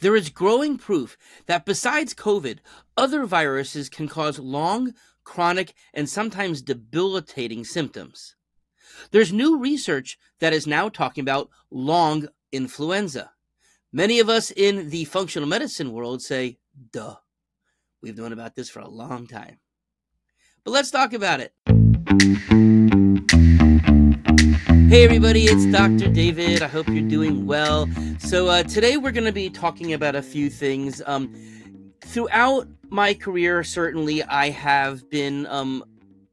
There is growing proof that besides COVID, other viruses can cause long, chronic, and sometimes debilitating symptoms. There's new research that is now talking about long influenza. Many of us in the functional medicine world say, duh. We've known about this for a long time. But let's talk about it. Hey, everybody, it's Dr. David. I hope you're doing well. So, uh, today we're going to be talking about a few things. Um, throughout my career, certainly, I have been um,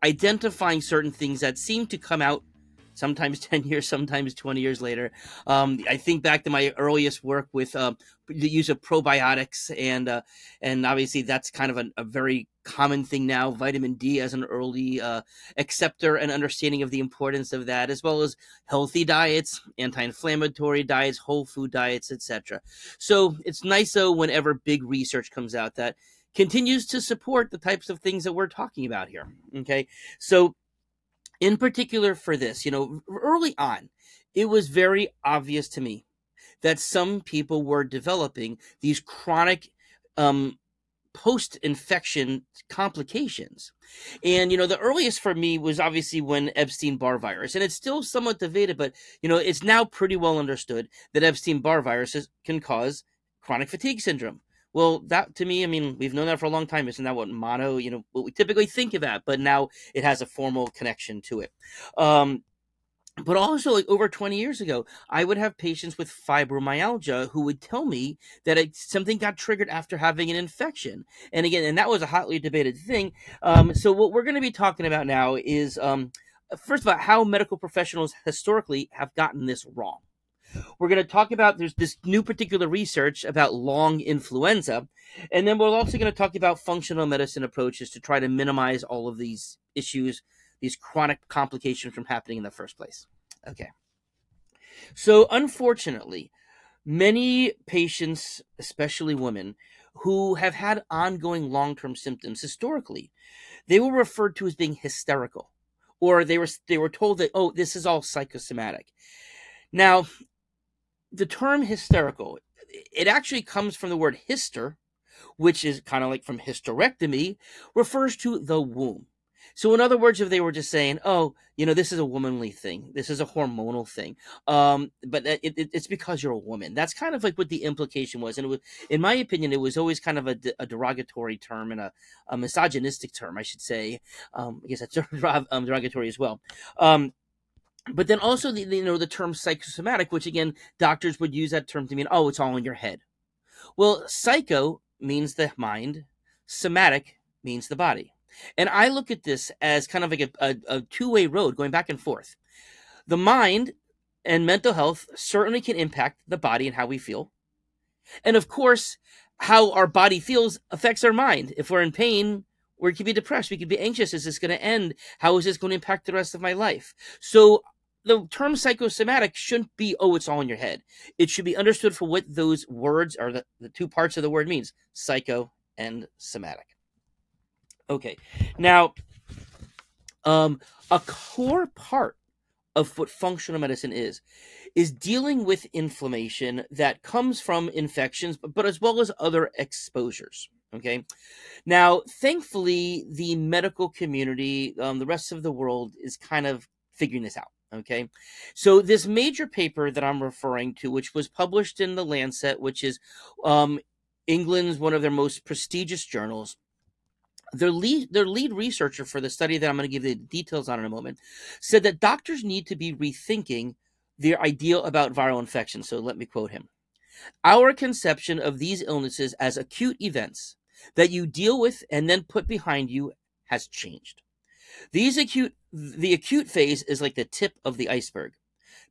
identifying certain things that seem to come out sometimes 10 years, sometimes 20 years later. Um, I think back to my earliest work with uh, the use of probiotics, and uh, and obviously that's kind of a, a, very common thing now. Vitamin D as an early uh, acceptor and understanding of the importance of that, as well as healthy diets, anti-inflammatory diets, whole food diets, etc. So it's nice though whenever big research comes out that continues to support the types of things that we're talking about here. Okay, so in particular for this, you know, early on, it was very obvious to me that some people were developing these chronic um, post infection complications. And, you know, the earliest for me was obviously when Epstein Barr virus, and it's still somewhat debated, but, you know, it's now pretty well understood that Epstein Barr viruses can cause chronic fatigue syndrome. Well, that to me, I mean, we've known that for a long time. Isn't that what mono, you know, what we typically think of that? But now it has a formal connection to it. Um, but also like over 20 years ago i would have patients with fibromyalgia who would tell me that it, something got triggered after having an infection and again and that was a hotly debated thing um, so what we're going to be talking about now is um, first of all how medical professionals historically have gotten this wrong we're going to talk about there's this new particular research about long influenza, and then we're also going to talk about functional medicine approaches to try to minimize all of these issues, these chronic complications from happening in the first place. Okay. So, unfortunately, many patients, especially women, who have had ongoing long term symptoms historically, they were referred to as being hysterical, or they were they were told that oh this is all psychosomatic. Now, the term hysterical, it actually comes from the word hyster, which is kind of like from hysterectomy, refers to the womb. So, in other words, if they were just saying, "Oh, you know, this is a womanly thing, this is a hormonal thing," um, but it, it, it's because you're a woman. That's kind of like what the implication was, and was, in my opinion, it was always kind of a, a derogatory term and a, a, misogynistic term, I should say. Um, I guess that's derogatory as well. Um, but then also the, you know the term psychosomatic which again doctors would use that term to mean oh it's all in your head well psycho means the mind somatic means the body and i look at this as kind of like a, a, a two-way road going back and forth the mind and mental health certainly can impact the body and how we feel and of course how our body feels affects our mind if we're in pain we could be depressed. We could be anxious. Is this going to end? How is this going to impact the rest of my life? So the term psychosomatic shouldn't be oh it's all in your head. It should be understood for what those words are the, the two parts of the word means psycho and somatic. Okay now um a core part of what functional medicine is is dealing with inflammation that comes from infections but, but as well as other exposures okay? Now thankfully the medical community um, the rest of the world is kind of figuring this out Okay. So, this major paper that I'm referring to, which was published in the Lancet, which is um, England's one of their most prestigious journals, their lead their lead researcher for the study that I'm going to give the details on in a moment said that doctors need to be rethinking their ideal about viral infection. So let me quote him. Our conception of these illnesses as acute events that you deal with and then put behind you has changed. These acute the acute phase is like the tip of the iceberg.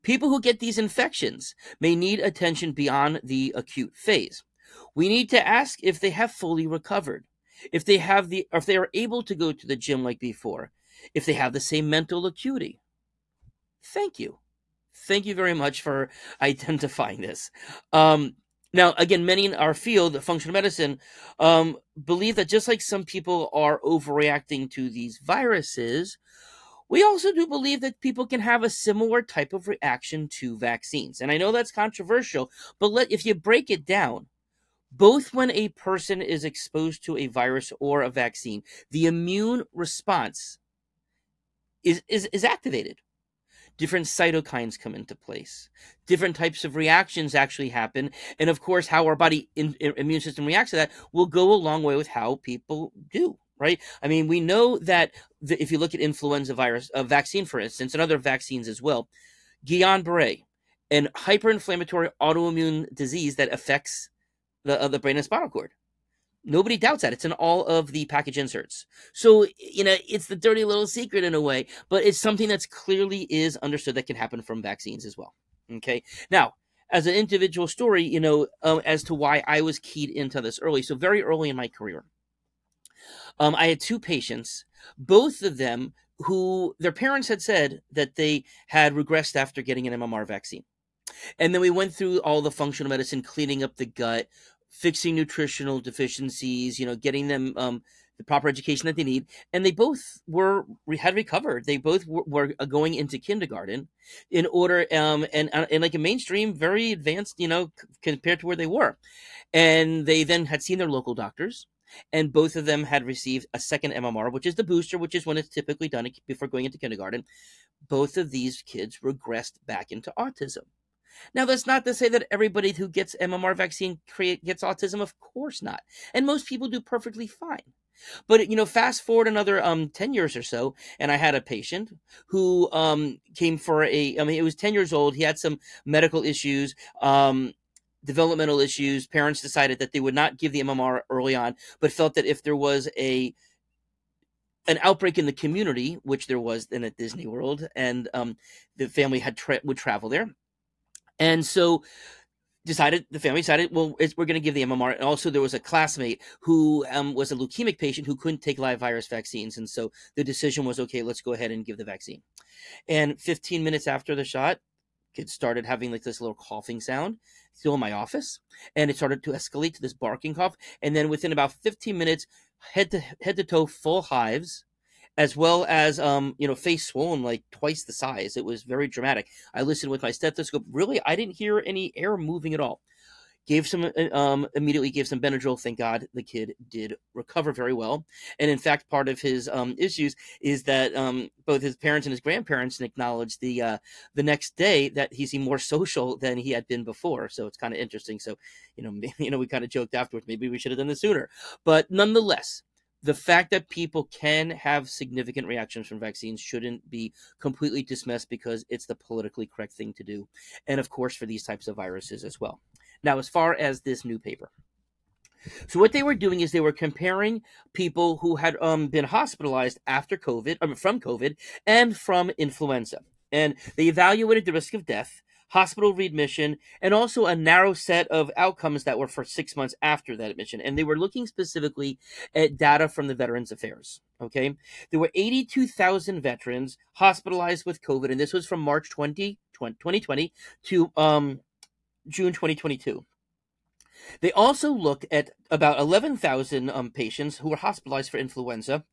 People who get these infections may need attention beyond the acute phase. We need to ask if they have fully recovered, if they have the if they are able to go to the gym like before, if they have the same mental acuity. Thank you. Thank you very much for identifying this. Um, now, again, many in our field, functional medicine, um, believe that just like some people are overreacting to these viruses, we also do believe that people can have a similar type of reaction to vaccines. And I know that's controversial, but let, if you break it down, both when a person is exposed to a virus or a vaccine, the immune response is, is, is activated. Different cytokines come into place. Different types of reactions actually happen. And of course, how our body in, in, immune system reacts to that will go a long way with how people do right? I mean, we know that the, if you look at influenza virus, a uh, vaccine, for instance, and other vaccines as well, Guillain-Barré, an hyperinflammatory autoimmune disease that affects the, uh, the brain and spinal cord. Nobody doubts that. It's in all of the package inserts. So, you know, it's the dirty little secret in a way, but it's something that's clearly is understood that can happen from vaccines as well. Okay. Now, as an individual story, you know, um, as to why I was keyed into this early. So, very early in my career, um, I had two patients, both of them who their parents had said that they had regressed after getting an MMR vaccine. And then we went through all the functional medicine, cleaning up the gut, fixing nutritional deficiencies, you know, getting them um, the proper education that they need. And they both were had recovered. They both were, were uh, going into kindergarten in order, um, and and uh, like a mainstream, very advanced, you know, compared to where they were. And they then had seen their local doctors. And both of them had received a second MMR, which is the booster, which is when it's typically done before going into kindergarten. Both of these kids regressed back into autism. Now, that's not to say that everybody who gets MMR vaccine create, gets autism. Of course not. And most people do perfectly fine. But you know, fast forward another um, ten years or so, and I had a patient who um, came for a. I mean, it was ten years old. He had some medical issues, um, developmental issues. Parents decided that they would not give the MMR early on, but felt that if there was a an outbreak in the community, which there was in at Disney World, and um, the family had tra- would travel there, and so decided the family decided well we're going to give the mmr and also there was a classmate who um, was a leukemic patient who couldn't take live virus vaccines and so the decision was okay let's go ahead and give the vaccine. And 15 minutes after the shot kids started having like this little coughing sound still in my office and it started to escalate to this barking cough. And then within about 15 minutes head to head to toe full hives as well as um, you know, face swollen like twice the size. It was very dramatic. I listened with my stethoscope. Really, I didn't hear any air moving at all. Gave some uh, um, immediately gave some Benadryl. Thank God the kid did recover very well. And in fact, part of his um, issues is that um, both his parents and his grandparents acknowledged the uh, the next day that he's more social than he had been before. So it's kind of interesting. So you know, you know, we kind of joked afterwards. Maybe we should have done this sooner. But nonetheless, the fact that people can have significant reactions from vaccines shouldn't be completely dismissed because it's the politically correct thing to do. And of course, for these types of viruses as well. Now, as far as this new paper. So what they were doing is they were comparing people who had um, been hospitalized after COVID, from COVID, and from influenza, and they evaluated the risk of death hospital readmission, and also a narrow set of outcomes that were for six months after that admission. And they were looking specifically at data from the Veterans Affairs. Okay. There were 82,000 veterans hospitalized with COVID, and this was from March 20, 2020 to um, June 2022. They also looked at about 11,000 um, patients who were hospitalized for influenza.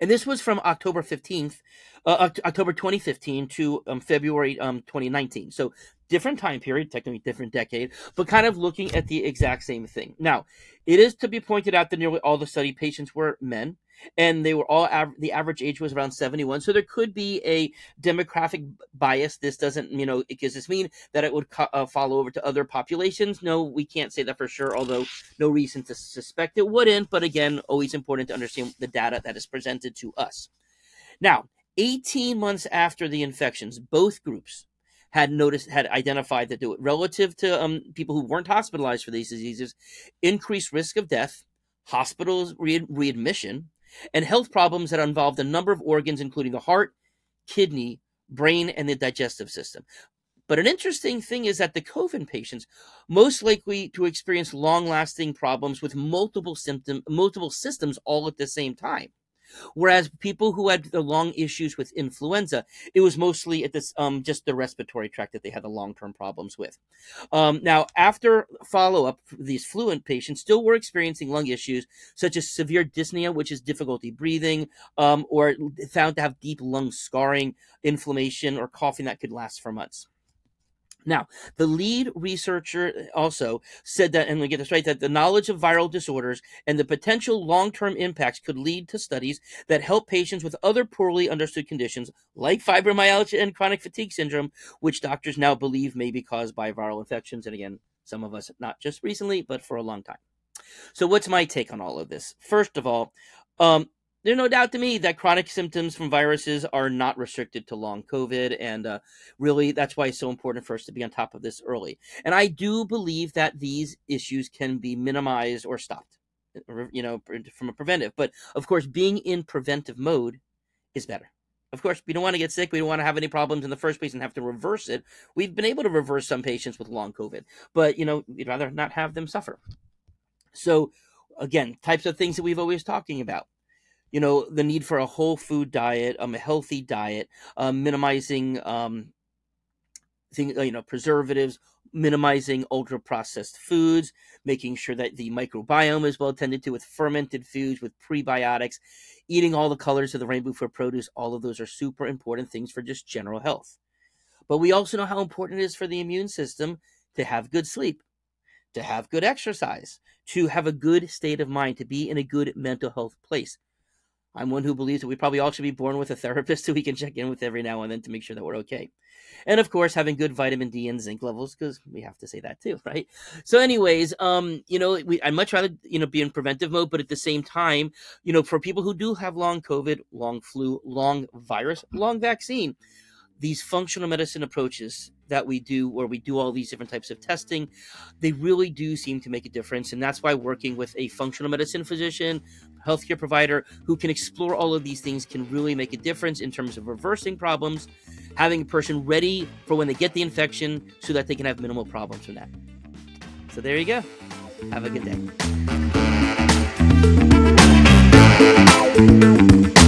And this was from October 15th uh, October 2015 to um, February um, 2019. So different time period, technically different decade, but kind of looking at the exact same thing. Now, it is to be pointed out that nearly all the study patients were men, and they were all av- the average age was around 71. So there could be a demographic bias. This doesn't, you know, it does this mean that it would co- uh, follow over to other populations? No, we can't say that for sure. Although no reason to suspect it wouldn't. But again, always important to understand the data that is presented to us. Now, 18 months after the infections, both groups had noticed had identified that it relative to um, people who weren't hospitalized for these diseases, increased risk of death, hospitals re- readmission, and health problems that involved a number of organs, including the heart, kidney, brain, and the digestive system. But an interesting thing is that the COVID patients most likely to experience long-lasting problems with multiple symptom multiple systems all at the same time. Whereas people who had the long issues with influenza, it was mostly at this um, just the respiratory tract that they had the long term problems with. Um, now, after follow up, these fluent patients still were experiencing lung issues such as severe dyspnea, which is difficulty breathing, um, or found to have deep lung scarring, inflammation, or coughing that could last for months. Now, the lead researcher also said that, and we get this right, that the knowledge of viral disorders and the potential long term impacts could lead to studies that help patients with other poorly understood conditions like fibromyalgia and chronic fatigue syndrome, which doctors now believe may be caused by viral infections. And again, some of us not just recently, but for a long time. So, what's my take on all of this? First of all, um, there's no doubt to me that chronic symptoms from viruses are not restricted to long COVID. And uh, really, that's why it's so important for us to be on top of this early. And I do believe that these issues can be minimized or stopped, you know, from a preventive. But of course, being in preventive mode is better. Of course, we don't want to get sick. We don't want to have any problems in the first place and have to reverse it. We've been able to reverse some patients with long COVID, but, you know, we'd rather not have them suffer. So, again, types of things that we've always talking about you know the need for a whole food diet um a healthy diet um, minimizing um things you know preservatives minimizing ultra processed foods making sure that the microbiome is well tended to with fermented foods with prebiotics eating all the colors of the rainbow for produce all of those are super important things for just general health. But we also know how important it is for the immune system to have good sleep to have good exercise to have a good state of mind to be in a good mental health place I'm one who believes that we probably all should be born with a therapist who we can check in with every now and then to make sure that we're okay. And of course, having good vitamin D and zinc levels because we have to say that too, right? So, anyways, um, you know, we, I'd much rather you know be in preventive mode, but at the same time, you know, for people who do have long COVID, long flu, long virus, long vaccine, these functional medicine approaches that we do where we do all these different types of testing they really do seem to make a difference. And that's why working with a functional medicine physician healthcare provider who can explore all of these things can really make a difference in terms of reversing problems having a person ready for when they get the infection so that they can have minimal problems from that. So there you go. Have a good day.